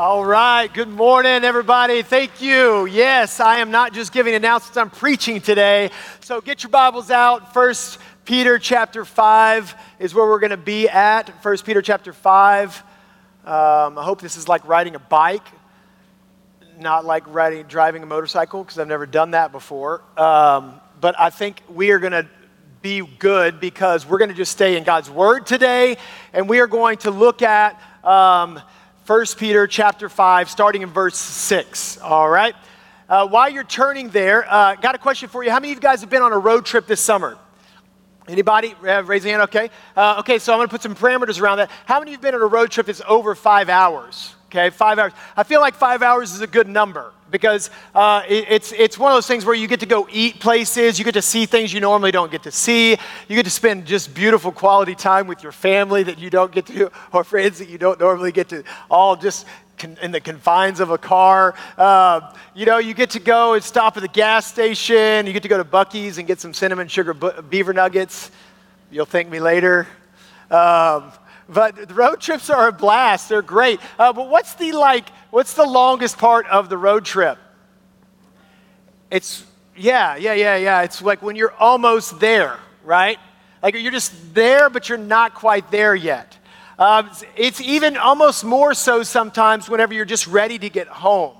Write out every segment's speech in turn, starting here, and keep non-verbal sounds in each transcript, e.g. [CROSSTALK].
All right. Good morning, everybody. Thank you. Yes, I am not just giving announcements, I'm preaching today. So get your Bibles out. First Peter chapter 5 is where we're going to be at. First Peter chapter 5. Um, I hope this is like riding a bike, not like riding, driving a motorcycle, because I've never done that before. Um, but I think we are going to be good because we're going to just stay in God's Word today, and we are going to look at. Um, 1 Peter chapter 5, starting in verse 6. All right? Uh, while you're turning there, uh, got a question for you. How many of you guys have been on a road trip this summer? Anybody? Uh, raise your hand, okay. Uh, okay, so I'm going to put some parameters around that. How many of you have been on a road trip that's over five hours? Okay, five hours. I feel like five hours is a good number because uh, it, it's, it's one of those things where you get to go eat places, you get to see things you normally don't get to see, you get to spend just beautiful quality time with your family that you don't get to, [LAUGHS] or friends that you don't normally get to, all just in the confines of a car. Uh, you know, you get to go and stop at the gas station, you get to go to Buc-ee's and get some cinnamon sugar beaver nuggets. You'll thank me later. Um, but road trips are a blast. They're great. Uh, but what's the like? What's the longest part of the road trip? It's yeah, yeah, yeah, yeah. It's like when you're almost there, right? Like you're just there, but you're not quite there yet. Um, it's even almost more so sometimes whenever you're just ready to get home.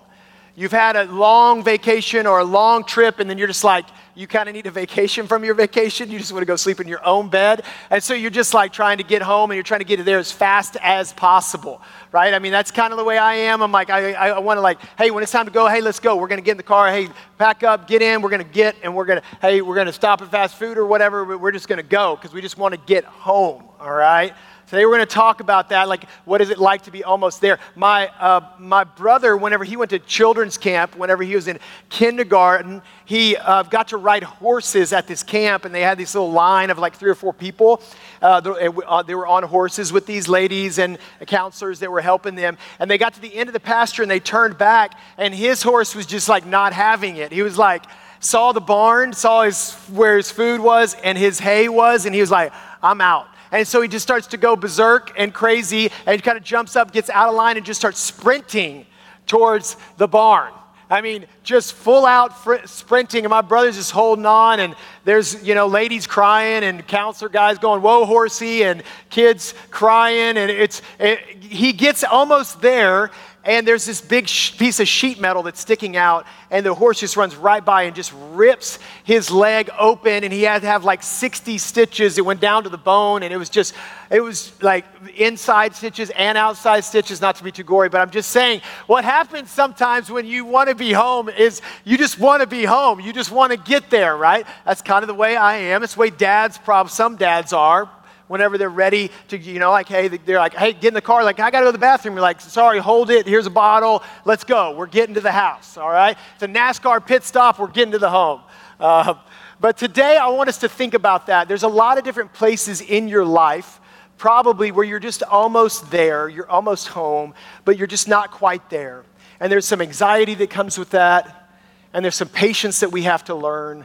You've had a long vacation or a long trip, and then you're just like, you kind of need a vacation from your vacation. You just want to go sleep in your own bed. And so you're just like trying to get home and you're trying to get there as fast as possible, right? I mean, that's kind of the way I am. I'm like, I, I want to like, hey, when it's time to go, hey, let's go. We're going to get in the car. Hey, pack up, get in. We're going to get, and we're going to, hey, we're going to stop at fast food or whatever. We're just going to go because we just want to get home, all right? Today we're going to talk about that, like what is it like to be almost there. My, uh, my brother, whenever he went to children's camp, whenever he was in kindergarten, he uh, got to ride horses at this camp, and they had this little line of like three or four people. Uh, uh, they were on horses with these ladies and counselors that were helping them. And they got to the end of the pasture and they turned back, and his horse was just like not having it. He was like, saw the barn, saw his, where his food was and his hay was, and he was like, I'm out. And so he just starts to go berserk and crazy, and kind of jumps up, gets out of line, and just starts sprinting towards the barn. I mean, just full out fr- sprinting, and my brother's just holding on, and there's, you know, ladies crying, and counselor guys going, whoa, horsey, and kids crying, and it's, it, he gets almost there, and there's this big sh- piece of sheet metal that's sticking out, and the horse just runs right by and just rips his leg open, and he had to have like 60 stitches. It went down to the bone, and it was just, it was like inside stitches and outside stitches, not to be too gory, but I'm just saying, what happens sometimes when you want to be home is you just want to be home. You just want to get there, right? That's kind of the way I am. It's the way dads, probably some dads are whenever they're ready to, you know, like, hey, they're like, hey, get in the car. Like, I got to go to the bathroom. You're like, sorry, hold it. Here's a bottle. Let's go. We're getting to the house, all right? It's a NASCAR pit stop. We're getting to the home. Uh, but today, I want us to think about that. There's a lot of different places in your life, probably where you're just almost there, you're almost home, but you're just not quite there. And there's some anxiety that comes with that, and there's some patience that we have to learn.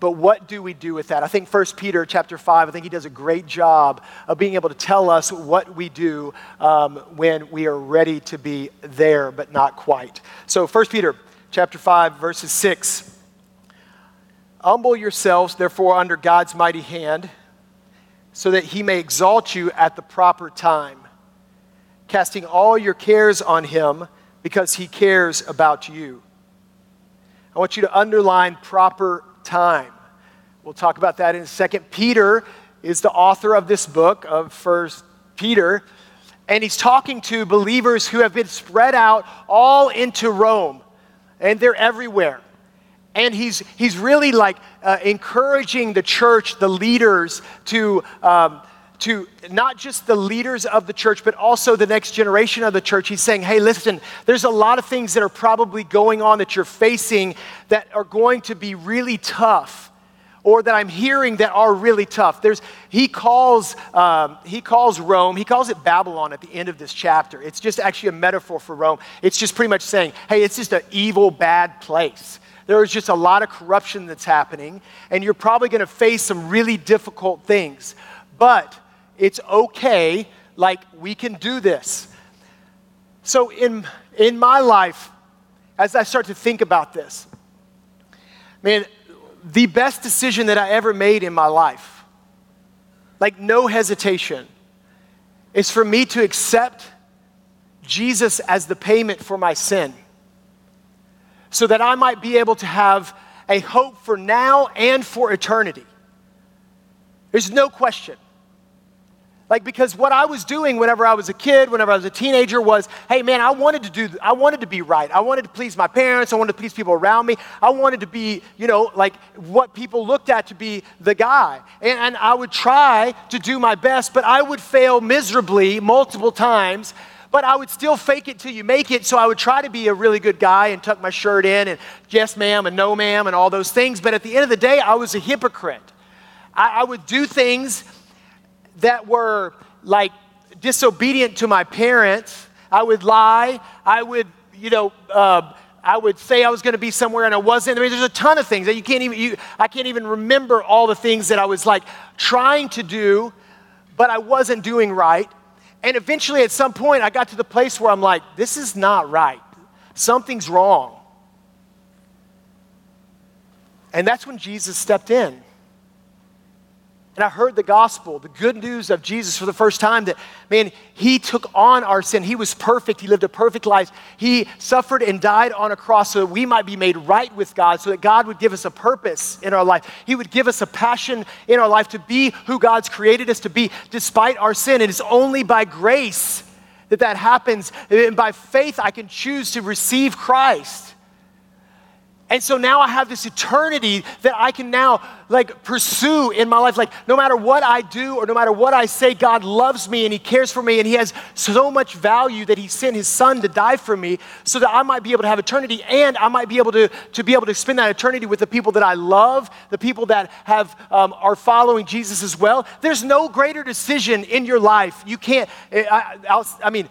But what do we do with that? I think 1 Peter chapter 5, I think he does a great job of being able to tell us what we do um, when we are ready to be there, but not quite. So 1 Peter chapter 5, verses 6. Humble yourselves, therefore, under God's mighty hand, so that he may exalt you at the proper time, casting all your cares on him because he cares about you. I want you to underline proper time. We'll talk about that in a second. Peter is the author of this book of First Peter, and he's talking to believers who have been spread out all into Rome, and they're everywhere. And he's, he's really like uh, encouraging the church, the leaders, to, um, to not just the leaders of the church, but also the next generation of the church. He's saying, hey, listen, there's a lot of things that are probably going on that you're facing that are going to be really tough or that I'm hearing that are really tough. There's, he, calls, um, he calls Rome, he calls it Babylon at the end of this chapter. It's just actually a metaphor for Rome. It's just pretty much saying, hey, it's just an evil, bad place. There is just a lot of corruption that's happening, and you're probably going to face some really difficult things. But it's okay, like, we can do this. So, in, in my life, as I start to think about this, man, the best decision that I ever made in my life, like no hesitation, is for me to accept Jesus as the payment for my sin so that I might be able to have a hope for now and for eternity. There's no question. Like, because what I was doing whenever I was a kid, whenever I was a teenager, was, hey, man, I wanted to do, I wanted to be right. I wanted to please my parents. I wanted to please people around me. I wanted to be, you know, like what people looked at to be the guy. And, and I would try to do my best, but I would fail miserably multiple times. But I would still fake it till you make it. So I would try to be a really good guy and tuck my shirt in and yes, ma'am, and no, ma'am, and all those things. But at the end of the day, I was a hypocrite. I, I would do things that were like disobedient to my parents. I would lie. I would, you know, uh, I would say I was going to be somewhere and I wasn't. I mean, there's a ton of things that you can't even, you, I can't even remember all the things that I was like trying to do, but I wasn't doing right. And eventually, at some point, I got to the place where I'm like, this is not right. Something's wrong. And that's when Jesus stepped in and I heard the gospel, the good news of Jesus for the first time that, man, he took on our sin. He was perfect. He lived a perfect life. He suffered and died on a cross so that we might be made right with God, so that God would give us a purpose in our life. He would give us a passion in our life to be who God's created us to be despite our sin. And It is only by grace that that happens. And by faith, I can choose to receive Christ. And so now I have this eternity that I can now like pursue in my life. Like no matter what I do or no matter what I say, God loves me and He cares for me and He has so much value that He sent His Son to die for me so that I might be able to have eternity and I might be able to, to be able to spend that eternity with the people that I love, the people that have um, are following Jesus as well. There's no greater decision in your life. You can't. I, I, I mean,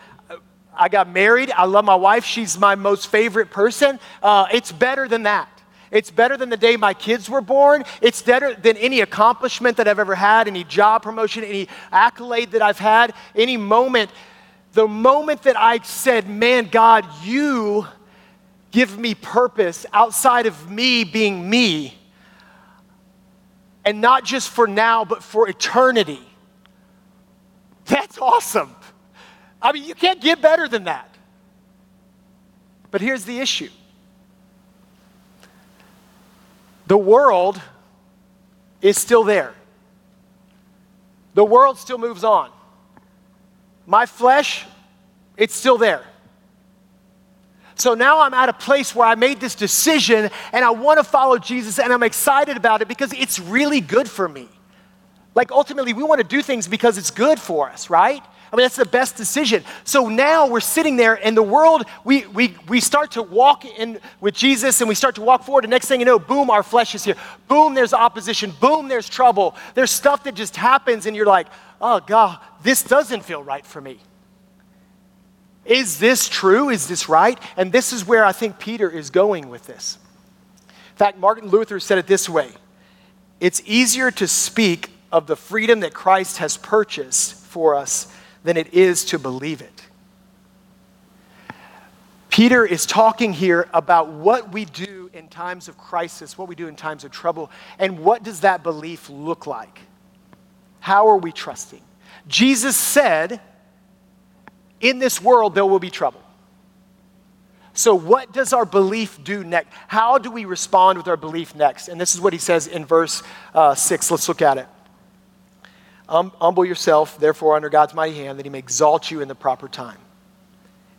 I got married. I love my wife. She's my most favorite person. Uh, it's better than that. It's better than the day my kids were born. It's better than any accomplishment that I've ever had, any job promotion, any accolade that I've had, any moment. The moment that I said, Man, God, you give me purpose outside of me being me, and not just for now, but for eternity. That's awesome. I mean, you can't get better than that. But here's the issue the world is still there, the world still moves on. My flesh, it's still there. So now I'm at a place where I made this decision and I want to follow Jesus and I'm excited about it because it's really good for me. Like ultimately, we want to do things because it's good for us, right? I mean, that's the best decision. So now we're sitting there in the world, we, we, we start to walk in with Jesus and we start to walk forward. And next thing you know, boom, our flesh is here. Boom, there's opposition. Boom, there's trouble. There's stuff that just happens and you're like, oh, God, this doesn't feel right for me. Is this true? Is this right? And this is where I think Peter is going with this. In fact, Martin Luther said it this way It's easier to speak of the freedom that Christ has purchased for us than it is to believe it. Peter is talking here about what we do in times of crisis, what we do in times of trouble, and what does that belief look like? How are we trusting? Jesus said, In this world there will be trouble. So, what does our belief do next? How do we respond with our belief next? And this is what he says in verse uh, 6. Let's look at it. Um, humble yourself, therefore, under God's mighty hand, that he may exalt you in the proper time.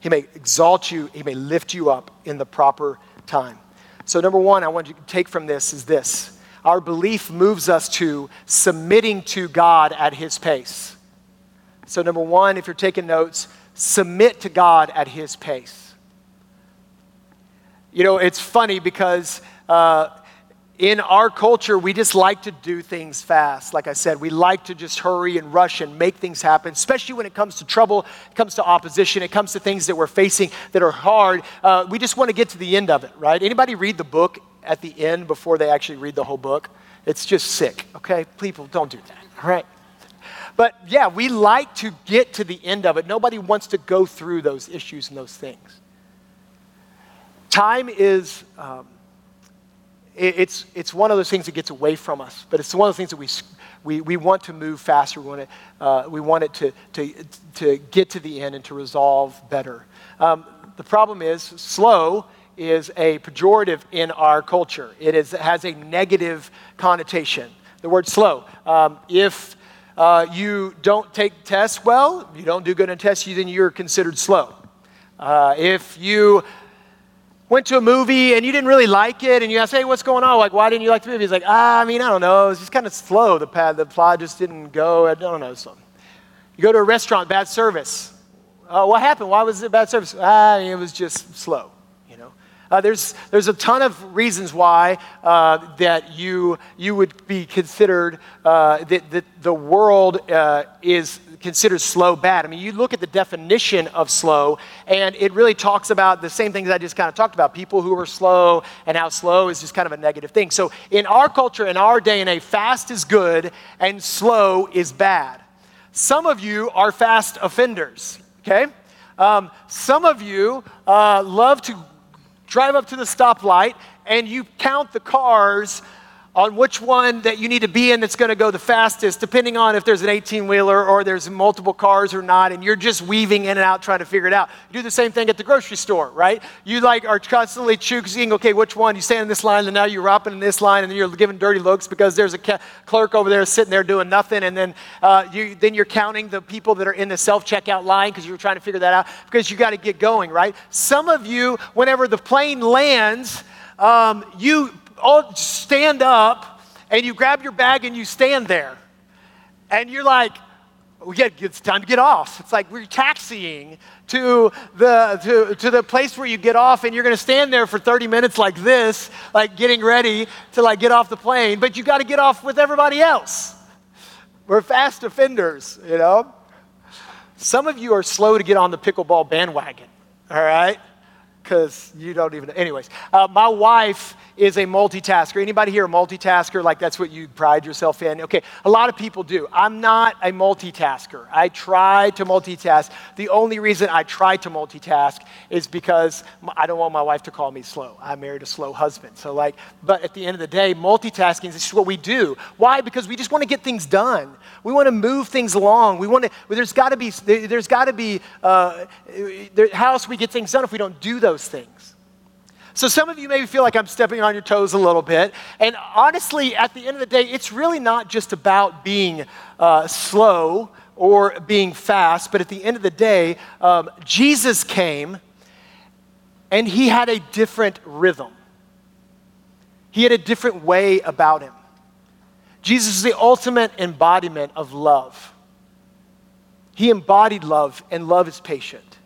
He may exalt you, he may lift you up in the proper time. So, number one, I want you to take from this is this our belief moves us to submitting to God at his pace. So, number one, if you're taking notes, submit to God at his pace. You know, it's funny because uh, in our culture, we just like to do things fast. Like I said, we like to just hurry and rush and make things happen, especially when it comes to trouble, it comes to opposition, it comes to things that we're facing that are hard. Uh, we just want to get to the end of it, right? Anybody read the book at the end before they actually read the whole book? It's just sick, okay? People, don't do that, all right? But yeah, we like to get to the end of it. Nobody wants to go through those issues and those things. Time is, um, it's, it's one of those things that gets away from us, but it's one of the things that we, we, we want to move faster. We want it, uh, we want it to, to, to get to the end and to resolve better. Um, the problem is, slow is a pejorative in our culture. It is, has a negative connotation. The word slow. Um, if uh, you don't take tests well, you don't do good on tests, you, then you're considered slow. Uh, if you went to a movie and you didn't really like it, and you ask, hey, what's going on? Like, why didn't you like the movie? He's like, ah, I mean, I don't know. It was just kind of slow. The, pad, the plot just didn't go. I don't know. So, you go to a restaurant, bad service. Uh, what happened? Why was it bad service? Ah, it was just slow. Uh, there's, there's a ton of reasons why uh, that you, you would be considered, uh, that, that the world uh, is considered slow bad. I mean, you look at the definition of slow, and it really talks about the same things I just kind of talked about people who are slow and how slow is just kind of a negative thing. So, in our culture, in our day and age, fast is good and slow is bad. Some of you are fast offenders, okay? Um, some of you uh, love to drive up to the stoplight and you count the cars on which one that you need to be in that's going to go the fastest, depending on if there's an 18 wheeler or there's multiple cars or not, and you're just weaving in and out trying to figure it out. You do the same thing at the grocery store, right? You like are constantly choosing, okay, which one? You stand in this line, and now you're hopping in this line, and then you're giving dirty looks because there's a ca- clerk over there sitting there doing nothing, and then uh, you then you're counting the people that are in the self checkout line because you're trying to figure that out because you got to get going, right? Some of you, whenever the plane lands, um, you all stand up and you grab your bag and you stand there. And you're like, get, it's time to get off. It's like we're taxiing to the, to, to the place where you get off and you're going to stand there for 30 minutes like this, like getting ready to like get off the plane, but you got to get off with everybody else. We're fast offenders, you know? Some of you are slow to get on the pickleball bandwagon, all right? Because you don't even, anyways. Uh, my wife is a multitasker. Anybody here a multitasker? Like that's what you pride yourself in? Okay, a lot of people do. I'm not a multitasker. I try to multitask. The only reason I try to multitask is because I don't want my wife to call me slow. I married a slow husband. So like, but at the end of the day, multitasking is just what we do. Why? Because we just want to get things done. We want to move things along. We want to. There's got to be. There's got to be. Uh, how else we get things done if we don't do those things? So some of you maybe feel like I'm stepping on your toes a little bit. And honestly, at the end of the day, it's really not just about being uh, slow or being fast, but at the end of the day, um, Jesus came and he had a different rhythm. He had a different way about him. Jesus is the ultimate embodiment of love. He embodied love, and love is patient,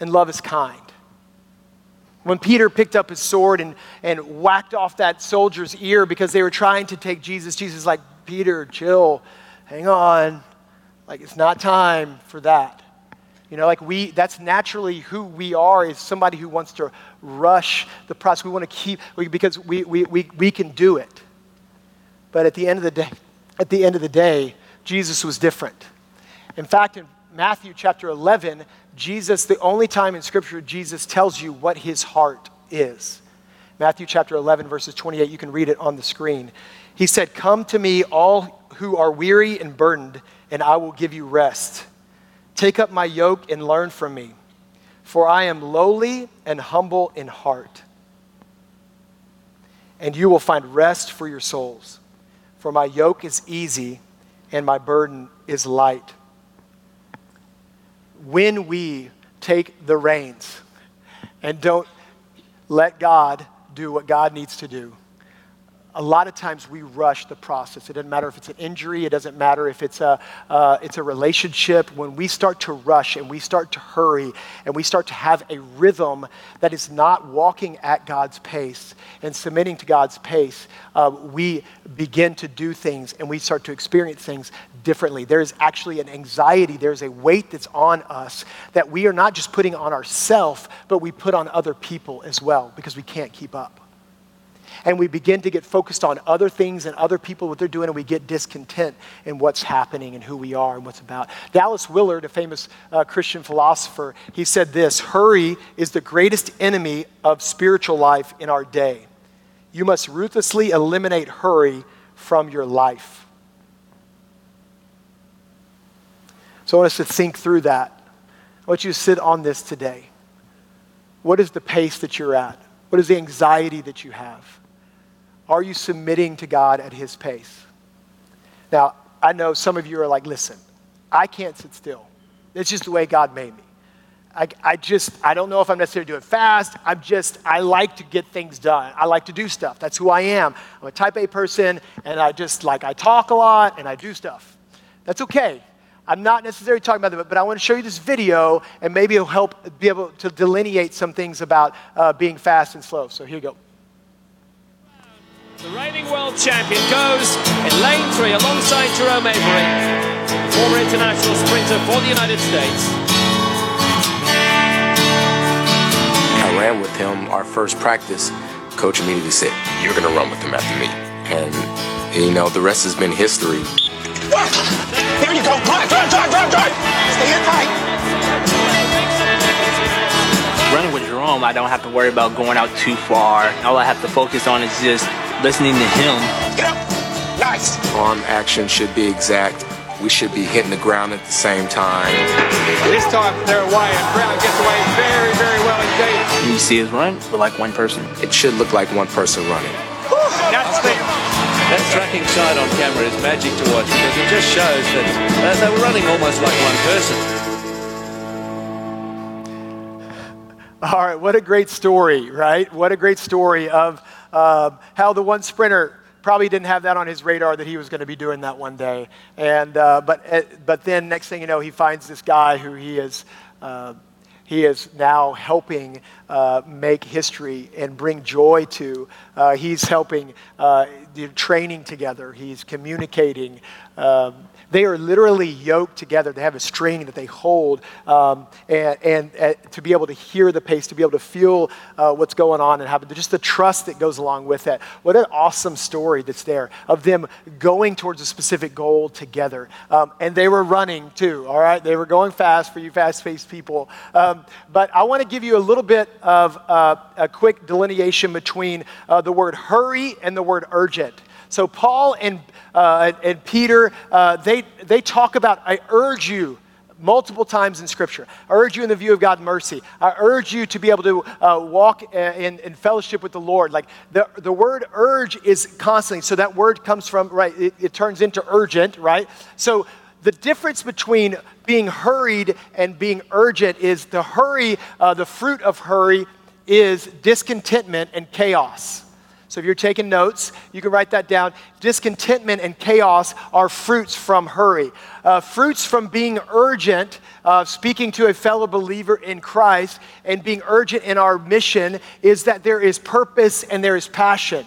and love is kind. When Peter picked up his sword and, and whacked off that soldier's ear because they were trying to take Jesus, Jesus like, Peter, chill, hang on. Like, it's not time for that. You know, like we, that's naturally who we are is somebody who wants to rush the process. We want to keep, because we, we, we, we can do it. But at the end of the day, at the end of the day, Jesus was different. In fact, in Matthew chapter 11, Jesus, the only time in Scripture Jesus tells you what his heart is. Matthew chapter 11, verses 28, you can read it on the screen. He said, Come to me, all who are weary and burdened, and I will give you rest. Take up my yoke and learn from me, for I am lowly and humble in heart. And you will find rest for your souls. For my yoke is easy and my burden is light when we take the reins and don't let God do what God needs to do, a lot of times we rush the process. It doesn't matter if it's an injury, it doesn't matter if it's a, uh, it's a relationship. When we start to rush and we start to hurry and we start to have a rhythm that is not walking at God's pace and submitting to God's pace, uh, we begin to do things and we start to experience things differently. There's actually an anxiety, there's a weight that's on us that we are not just putting on ourselves, but we put on other people as well because we can't keep up. And we begin to get focused on other things and other people, what they're doing, and we get discontent in what's happening and who we are and what's about. Dallas Willard, a famous uh, Christian philosopher, he said this Hurry is the greatest enemy of spiritual life in our day. You must ruthlessly eliminate hurry from your life. So I want us to think through that. I want you to sit on this today. What is the pace that you're at? What is the anxiety that you have? Are you submitting to God at His pace? Now, I know some of you are like, listen, I can't sit still. It's just the way God made me. I, I just, I don't know if I'm necessarily doing fast. I'm just, I like to get things done. I like to do stuff. That's who I am. I'm a type A person, and I just like, I talk a lot and I do stuff. That's okay. I'm not necessarily talking about that, but I want to show you this video, and maybe it'll help be able to delineate some things about uh, being fast and slow. So here you go. The reigning world champion goes in lane three alongside Jerome Avery, former international sprinter for the United States. I ran with him our first practice. Coach immediately said, You're going to run with him after me. And, you know, the rest has been history. There you go. Drive, drive, drive, drive, drive. Stay in tight. Running with Jerome, I don't have to worry about going out too far. All I have to focus on is just listening to him. Get up. Nice. Arm action should be exact. We should be hitting the ground at the same time. This time they're away, and Brown gets away very, very well indeed. When you see his run, we're like one person. It should look like one person running. That's the That tracking side on camera is magic to watch because it just shows that uh, they were running almost like one person. [LAUGHS] All right, what a great story, right? What a great story of uh, how the one sprinter probably didn't have that on his radar that he was going to be doing that one day. And, uh, but, uh, but then next thing you know, he finds this guy who he is. He is now helping uh, make history and bring joy to. Uh, he's helping uh, the training together. He's communicating. Um, they are literally yoked together. They have a string that they hold, um, and, and uh, to be able to hear the pace, to be able to feel uh, what's going on, and have just the trust that goes along with that. What an awesome story that's there of them going towards a specific goal together. Um, and they were running too, all right? They were going fast for you fast paced people. Um, but I want to give you a little bit of uh, a quick delineation between uh, the word hurry and the word urgent. So Paul and, uh, and Peter, uh, they, they talk about, I urge you, multiple times in Scripture. I urge you in the view of God's mercy. I urge you to be able to uh, walk in, in fellowship with the Lord. Like the, the word urge is constantly, so that word comes from, right, it, it turns into urgent, right? So the difference between being hurried and being urgent is the hurry, uh, the fruit of hurry is discontentment and chaos. So if you're taking notes, you can write that down. Discontentment and chaos are fruits from hurry. Uh, fruits from being urgent, uh, speaking to a fellow believer in Christ, and being urgent in our mission is that there is purpose and there is passion.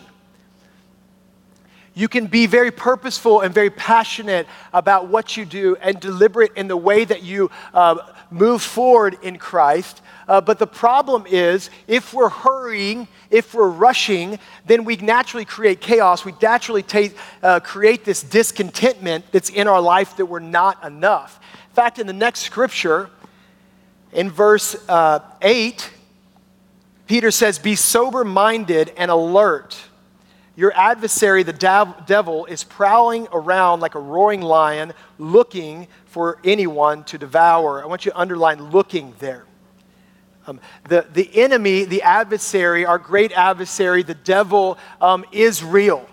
You can be very purposeful and very passionate about what you do and deliberate in the way that you uh, move forward in Christ. Uh, but the problem is, if we're hurrying, if we're rushing, then we naturally create chaos. We naturally uh, create this discontentment that's in our life that we're not enough. In fact, in the next scripture, in verse uh, 8, Peter says, Be sober minded and alert. Your adversary, the dav- devil, is prowling around like a roaring lion, looking for anyone to devour. I want you to underline looking there. Um, the, the enemy, the adversary, our great adversary, the devil, um, is real.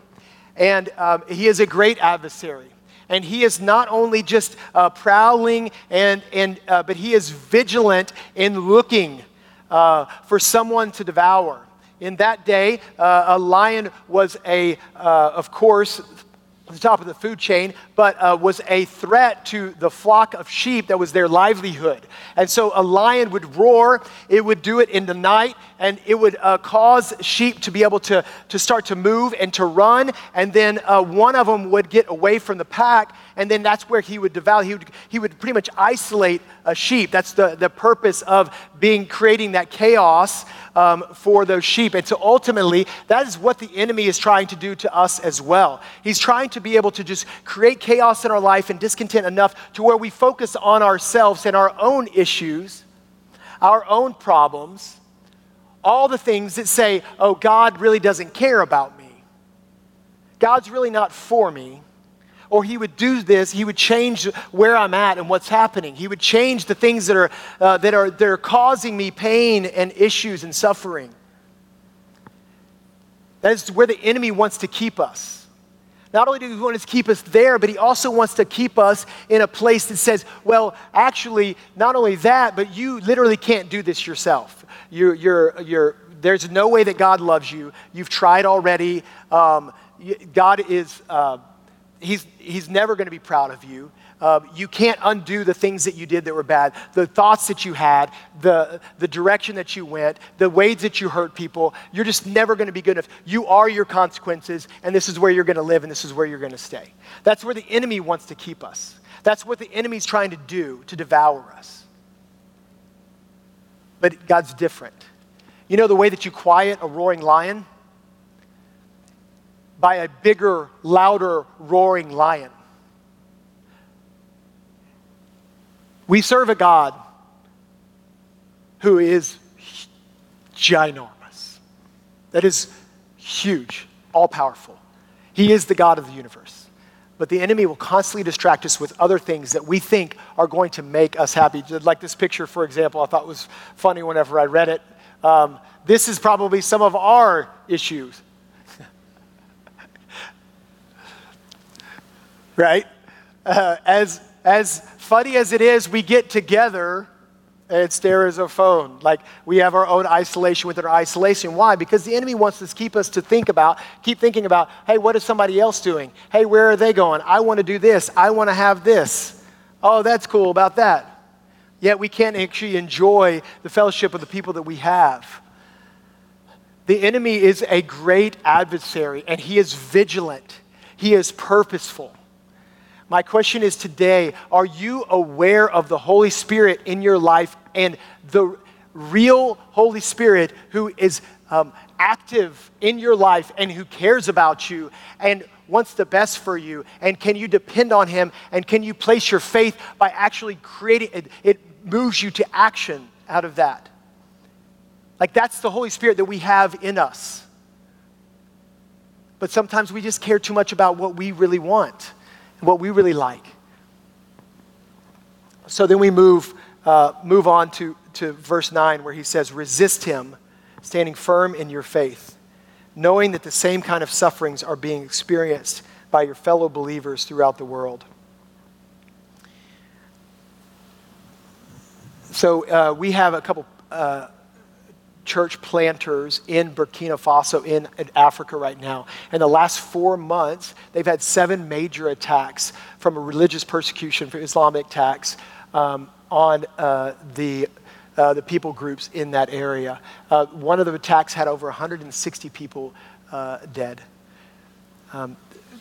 And um, he is a great adversary. And he is not only just uh, prowling, and, and, uh, but he is vigilant in looking uh, for someone to devour. In that day, uh, a lion was a, uh, of course, the top of the food chain, but uh, was a threat to the flock of sheep that was their livelihood. And so a lion would roar, it would do it in the night, and it would uh, cause sheep to be able to, to start to move and to run. And then uh, one of them would get away from the pack, and then that's where he would devour. He would, he would pretty much isolate a sheep. That's the, the purpose of being creating that chaos um, for those sheep. And so ultimately, that is what the enemy is trying to do to us as well. He's trying to be able to just create chaos in our life and discontent enough to where we focus on ourselves and our own issues, our own problems, all the things that say, oh, God really doesn't care about me. God's really not for me or he would do this he would change where i'm at and what's happening. He would change the things that are uh, that are that are causing me pain and issues and suffering. That is where the enemy wants to keep us. Not only does he want to keep us there but he also wants to keep us in a place that says well actually not only that but you literally can't do this yourself. You're, you're, you're there's no way that god loves you. You've tried already. Um, god is uh, he's, he's never going to be proud of you. Uh, you can't undo the things that you did that were bad, the thoughts that you had, the, the direction that you went, the ways that you hurt people. You're just never going to be good enough. You are your consequences, and this is where you're going to live, and this is where you're going to stay. That's where the enemy wants to keep us. That's what the enemy's trying to do to devour us. But God's different. You know the way that you quiet a roaring lion? By a bigger, louder, roaring lion. We serve a God who is ginormous, that is huge, all powerful. He is the God of the universe. But the enemy will constantly distract us with other things that we think are going to make us happy. Like this picture, for example, I thought was funny whenever I read it. Um, this is probably some of our issues. Right? Uh, as, as funny as it is, we get together and stare as a phone. Like we have our own isolation within our isolation. Why? Because the enemy wants to keep us to think about, keep thinking about, hey, what is somebody else doing? Hey, where are they going? I want to do this. I want to have this. Oh, that's cool about that. Yet we can't actually enjoy the fellowship of the people that we have. The enemy is a great adversary and he is vigilant. He is purposeful. My question is today are you aware of the Holy Spirit in your life and the real Holy Spirit who is um, active in your life and who cares about you and wants the best for you? And can you depend on Him? And can you place your faith by actually creating it? It moves you to action out of that. Like that's the Holy Spirit that we have in us. But sometimes we just care too much about what we really want what we really like. So then we move, uh, move on to, to verse 9 where he says, Resist him, standing firm in your faith, knowing that the same kind of sufferings are being experienced by your fellow believers throughout the world. So uh, we have a couple uh, church planters in Burkina Faso, in, in, Africa right now. In the last four months, they've had seven major attacks from a religious persecution, for Islamic attacks um, on uh, the, uh, the people groups in that area. Uh, one of the attacks had over 160 people uh, dead. Um,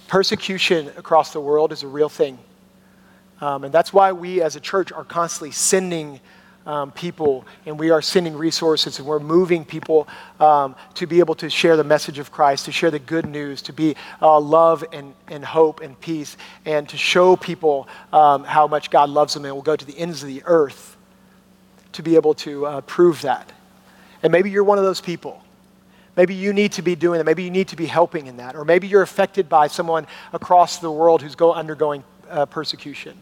persecution across the world is a real thing. Um, and that's why we as a church are constantly sending um, people, and we are sending resources, and we're moving people um, to be able to share the message of Christ, to share the good news, to be uh, love and, and hope and peace, and to show people um, how much God loves them, and will go to the ends of the earth to be able to uh, prove that. And maybe you're one of those people. Maybe you need to be doing that. Maybe you need to be helping in that. Or maybe you're affected by someone across the world who's go, undergoing uh, persecution.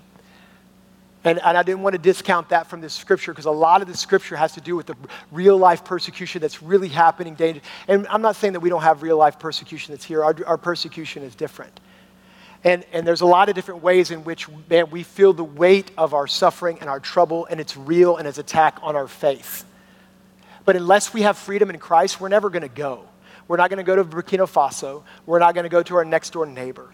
And, and I didn't want to discount that from this scripture because a lot of the scripture has to do with the real life persecution that's really happening. Day and I'm not saying that we don't have real life persecution that's here, our, our persecution is different. And, and there's a lot of different ways in which man, we feel the weight of our suffering and our trouble, and it's real and it's attack on our faith. But unless we have freedom in Christ, we're never going to go. We're not going to go to Burkina Faso. We're not going to go to our next door neighbor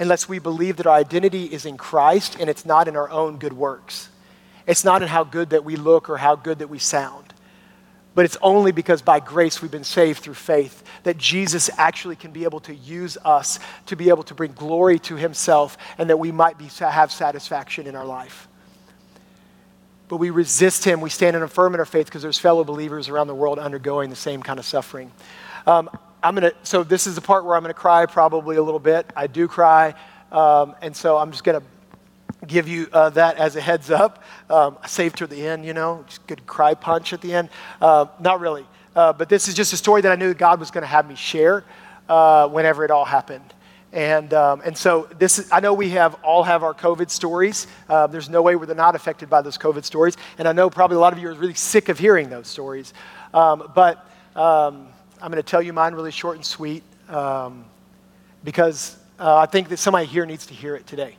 unless we believe that our identity is in Christ and it's not in our own good works. It's not in how good that we look or how good that we sound. But it's only because by grace we've been saved through faith that Jesus actually can be able to use us to be able to bring glory to himself and that we might be, have satisfaction in our life. but we resist him. We stand and affirm in our faith because there's fellow believers around the world undergoing the same kind of suffering. Um, I'm gonna, so this is the part where I'm gonna cry probably a little bit. I do cry, um, and so I'm just gonna give you uh, that as a heads up. Um, I saved to the end, you know, just good cry punch at the end. Uh, not really, uh, but this is just a story that I knew God was gonna have me share uh, whenever it all happened. And, um, and so this is, I know we have all have our COVID stories. Uh, there's no way we're not affected by those COVID stories. And I know probably a lot of you are really sick of hearing those stories. Um, but um, I'm going to tell you mine really short and sweet um, because uh, I think that somebody here needs to hear it today.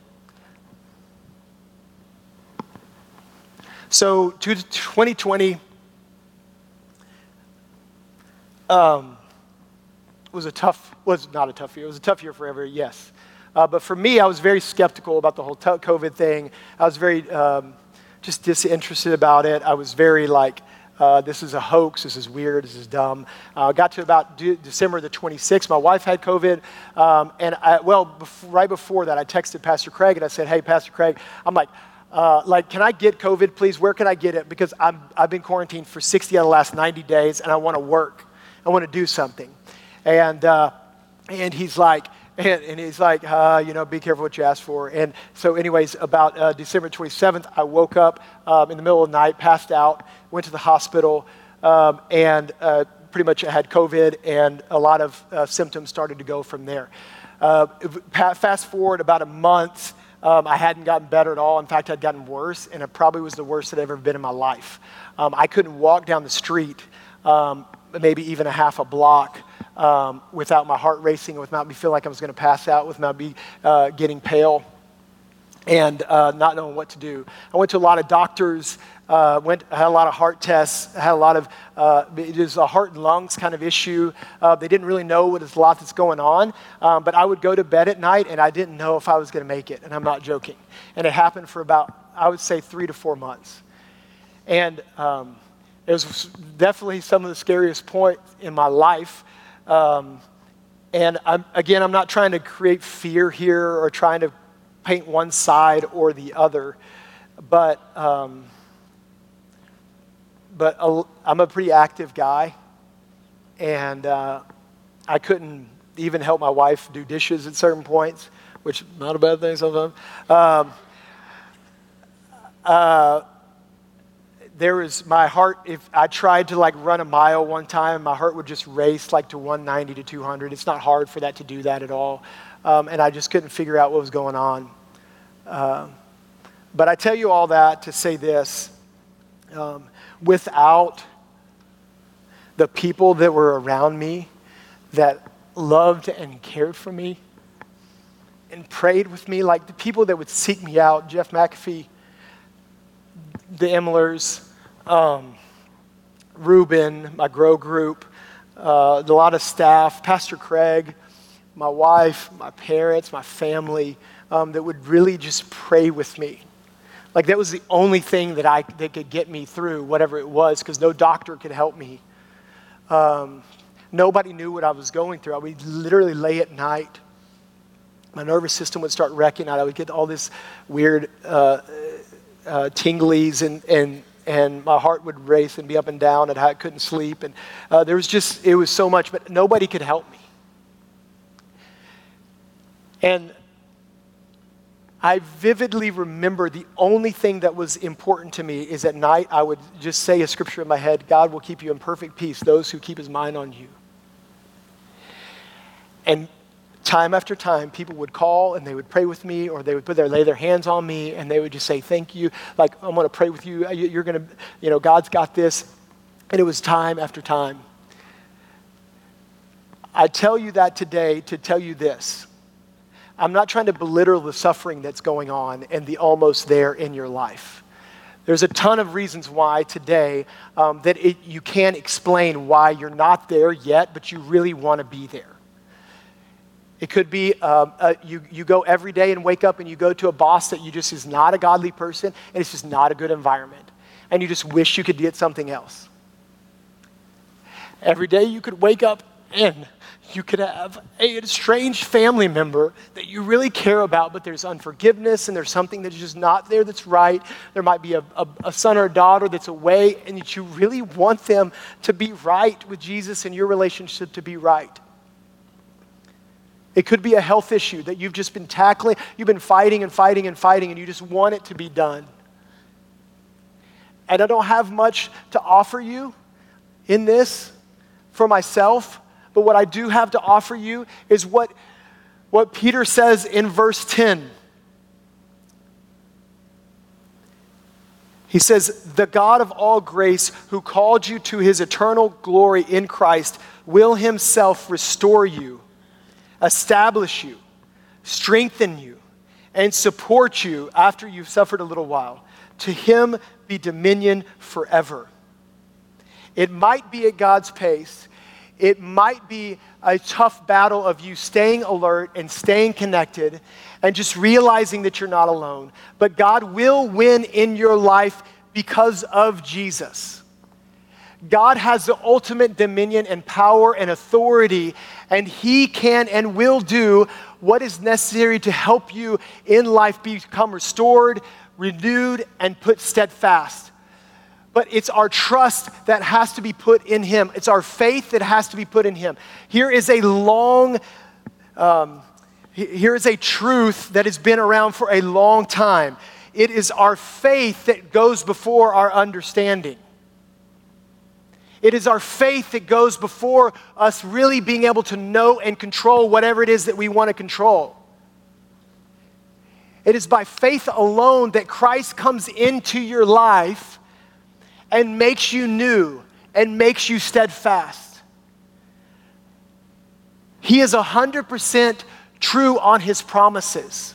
So, 2020 um, was a tough, was not a tough year. It was a tough year for everyone, yes. Uh, but for me, I was very skeptical about the whole COVID thing. I was very um, just disinterested about it. I was very like, uh, this is a hoax. This is weird. This is dumb. Uh, got to about de- December the 26th. My wife had COVID. Um, and I, well, right before that, I texted Pastor Craig and I said, hey, Pastor Craig, I'm like, uh, like, can I get COVID, please? Where can I get it? Because I'm, I've been quarantined for 60 out of the last 90 days and I want to work. I want to do something. And, uh, and he's like, and, and he's like, uh, you know, be careful what you ask for. And so, anyways, about uh, December 27th, I woke up um, in the middle of the night, passed out, went to the hospital, um, and uh, pretty much had COVID, and a lot of uh, symptoms started to go from there. Uh, fast forward about a month, um, I hadn't gotten better at all. In fact, I'd gotten worse, and it probably was the worst that I'd ever been in my life. Um, I couldn't walk down the street, um, maybe even a half a block um, without my heart racing, without me feeling like I was going to pass out, without me uh, getting pale and uh, not knowing what to do. I went to a lot of doctors, uh, went, had a lot of heart tests, had a lot of, uh, it was a heart and lungs kind of issue. Uh, they didn't really know what is a lot that's going on, um, but I would go to bed at night and I didn't know if I was going to make it, and I'm not joking. And it happened for about, I would say, three to four months. And um, it was definitely some of the scariest points in my life um, and I'm, again, I'm not trying to create fear here or trying to paint one side or the other, but, um, but I'm a pretty active guy, and uh, I couldn't even help my wife do dishes at certain points, which not a bad thing sometimes. Um, uh, there was my heart if i tried to like run a mile one time my heart would just race like to 190 to 200 it's not hard for that to do that at all. Um, and i just couldn't figure out what was going on. Uh, but i tell you all that to say this um, without the people that were around me that loved and cared for me and prayed with me like the people that would seek me out jeff mcafee the Emlers, um, Ruben, my grow group, uh, a lot of staff, Pastor Craig, my wife, my parents, my family, um, that would really just pray with me. Like that was the only thing that I that could get me through whatever it was, because no doctor could help me. Um, nobody knew what I was going through. I would literally lay at night. My nervous system would start wrecking out. I would get all this weird uh, uh, tinglies and, and, and my heart would race and be up and down and I couldn't sleep. And uh, there was just, it was so much, but nobody could help me. And I vividly remember the only thing that was important to me is at night I would just say a scripture in my head God will keep you in perfect peace, those who keep his mind on you. And time after time, people would call and they would pray with me, or they would put their lay their hands on me and they would just say, "Thank you." Like I'm going to pray with you. You're going to, you know, God's got this. And it was time after time. I tell you that today to tell you this. I'm not trying to belittle the suffering that's going on and the almost there in your life. There's a ton of reasons why today um, that it, you can't explain why you're not there yet, but you really want to be there. It could be um, uh, you, you go every day and wake up and you go to a boss that you just is not a godly person and it's just not a good environment. And you just wish you could get something else. Every day you could wake up and you could have a strange family member that you really care about, but there's unforgiveness and there's something that's just not there that's right. There might be a, a, a, son or a daughter that's away, and that you really want them to be right with Jesus and your relationship to be right. It could be a health issue that you've just been tackling, you've been fighting and fighting and fighting, and you just want it to be done. And I don't have much to offer you in this for myself but what I do have to offer you is what, what Peter says in verse 10. He says, The God of all grace, who called you to his eternal glory in Christ, will himself restore you, establish you, strengthen you, and support you after you've suffered a little while. To him be dominion forever. It might be at God's pace, it might be a tough battle of you staying alert and staying connected and just realizing that you're not alone. But God will win in your life because of Jesus. God has the ultimate dominion and power and authority, and He can and will do what is necessary to help you in life become restored, renewed, and put steadfast but it's our trust that has to be put in Him. It's our faith that has to be put in Him. Here is a long, um, here is a truth that has been around for a long time. It is our faith that goes before our understanding. It is our faith that goes before us really being able to know and control whatever it is that we want to control. It is by faith alone that Christ comes into your life and makes you new and makes you steadfast. He is 100% true on his promises.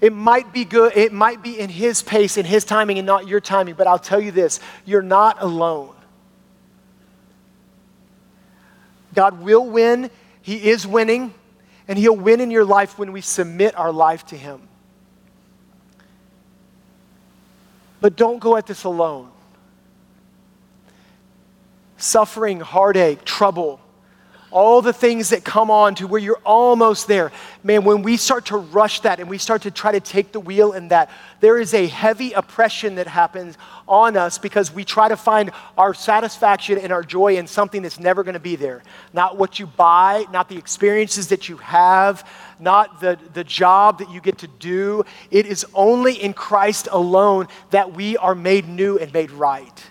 It might be good, it might be in his pace, in his timing, and not your timing, but I'll tell you this you're not alone. God will win, he is winning, and he'll win in your life when we submit our life to him. But don't go at this alone. Suffering, heartache, trouble, all the things that come on to where you're almost there. Man, when we start to rush that and we start to try to take the wheel in that, there is a heavy oppression that happens on us because we try to find our satisfaction and our joy in something that's never going to be there. Not what you buy, not the experiences that you have, not the, the job that you get to do. It is only in Christ alone that we are made new and made right.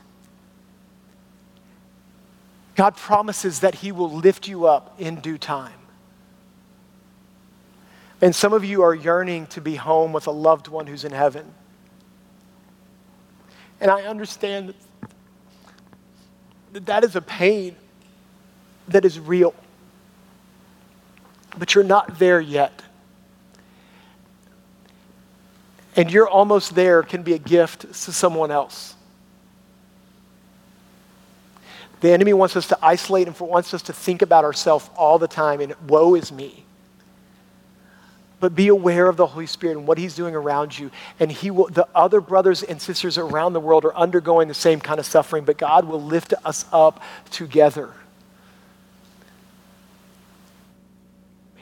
God promises that He will lift you up in due time. And some of you are yearning to be home with a loved one who's in heaven. And I understand that that is a pain that is real. But you're not there yet. And you're almost there can be a gift to someone else. The enemy wants us to isolate and wants us to think about ourselves all the time and woe is me. But be aware of the Holy Spirit and what He's doing around you. And He will, the other brothers and sisters around the world are undergoing the same kind of suffering, but God will lift us up together.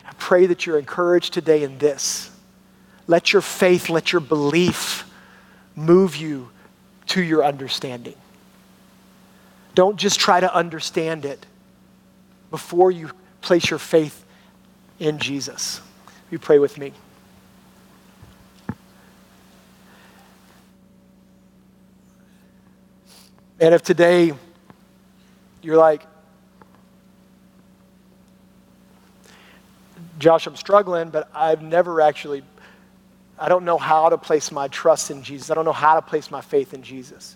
I pray that you're encouraged today in this. Let your faith, let your belief move you to your understanding. Don't just try to understand it before you place your faith in Jesus. You pray with me. And if today you're like, Josh, I'm struggling, but I've never actually, I don't know how to place my trust in Jesus. I don't know how to place my faith in Jesus.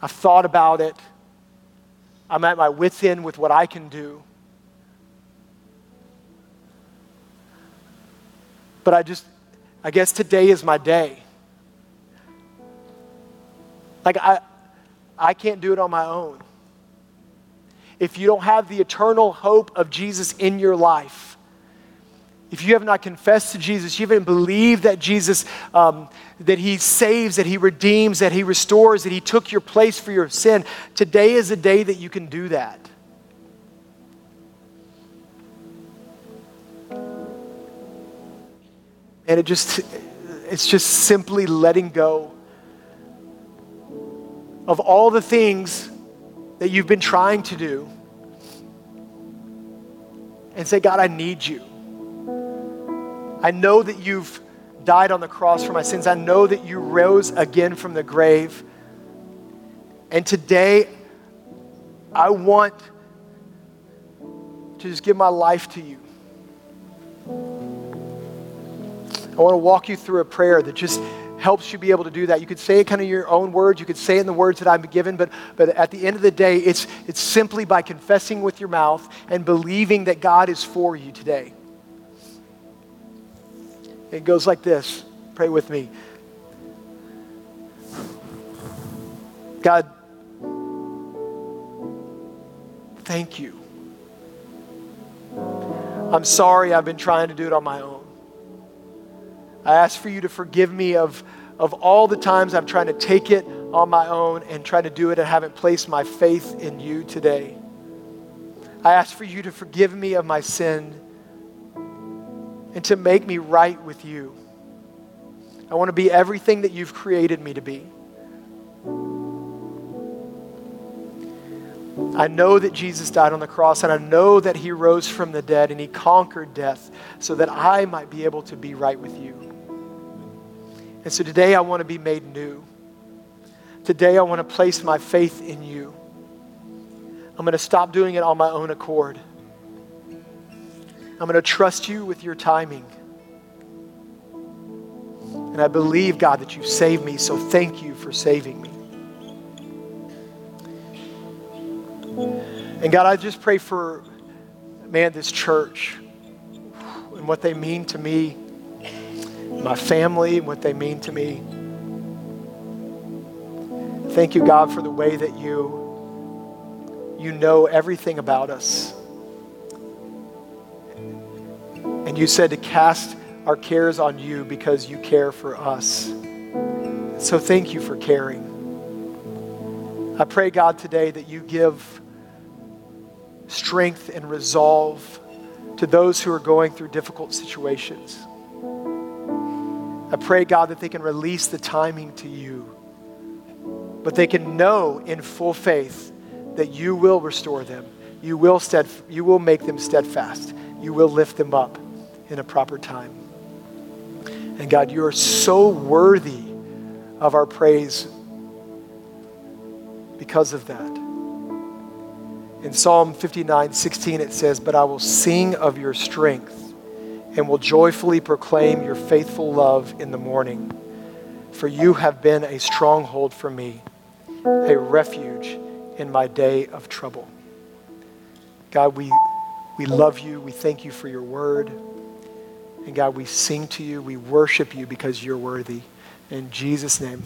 I've thought about it. I'm at my wits' end with what I can do. But I just, I guess today is my day. Like, I, I can't do it on my own. If you don't have the eternal hope of Jesus in your life, if you have not confessed to Jesus, you haven't believed that Jesus, um, that He saves, that He redeems, that He restores, that He took your place for your sin, today is a day that you can do that. And it just, it's just simply letting go of all the things that you've been trying to do and say, God, I need you. I know that you've died on the cross for my sins. I know that you rose again from the grave. And today, I want to just give my life to you. I want to walk you through a prayer that just helps you be able to do that. You could say it kind of your own words. You could say it in the words that I've given, but, but at the end of the day, it's, it's simply by confessing with your mouth and believing that God is for you today. It goes like this. Pray with me. God, thank you. I'm sorry I've been trying to do it on my own. I ask for you to forgive me of, of all the times I've tried to take it on my own and try to do it and haven't placed my faith in you today. I ask for you to forgive me of my sin and to make me right with you. I want to be everything that you've created me to be. I know that Jesus died on the cross, and I know that he rose from the dead and he conquered death so that I might be able to be right with you. And so today I want to be made new. Today I want to place my faith in you. I'm going to stop doing it on my own accord. I'm going to trust you with your timing. And I believe, God, that you've saved me, so thank you for saving me. And God, I just pray for, man, this church and what they mean to me my family, and what they mean to me. Thank you, God, for the way that you you know everything about us. And you said to cast our cares on you because you care for us. So thank you for caring. I pray, God, today that you give strength and resolve to those who are going through difficult situations. I pray, God, that they can release the timing to you, but they can know in full faith that you will restore them. You will, stead, you will make them steadfast. You will lift them up in a proper time. And God, you are so worthy of our praise because of that. In Psalm 59 16, it says, But I will sing of your strength and will joyfully proclaim your faithful love in the morning. For you have been a stronghold for me, a refuge in my day of trouble. God, we, we love you. We thank you for your word. And God, we sing to you. We worship you because you're worthy. In Jesus' name.